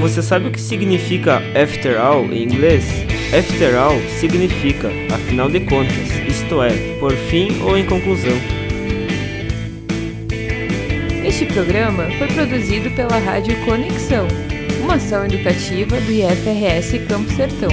Você sabe o que significa after all em inglês? After all significa, afinal de contas, isto é, por fim ou em conclusão. Este programa foi produzido pela Rádio Conexão, uma ação educativa do IFRS Campo Sertão.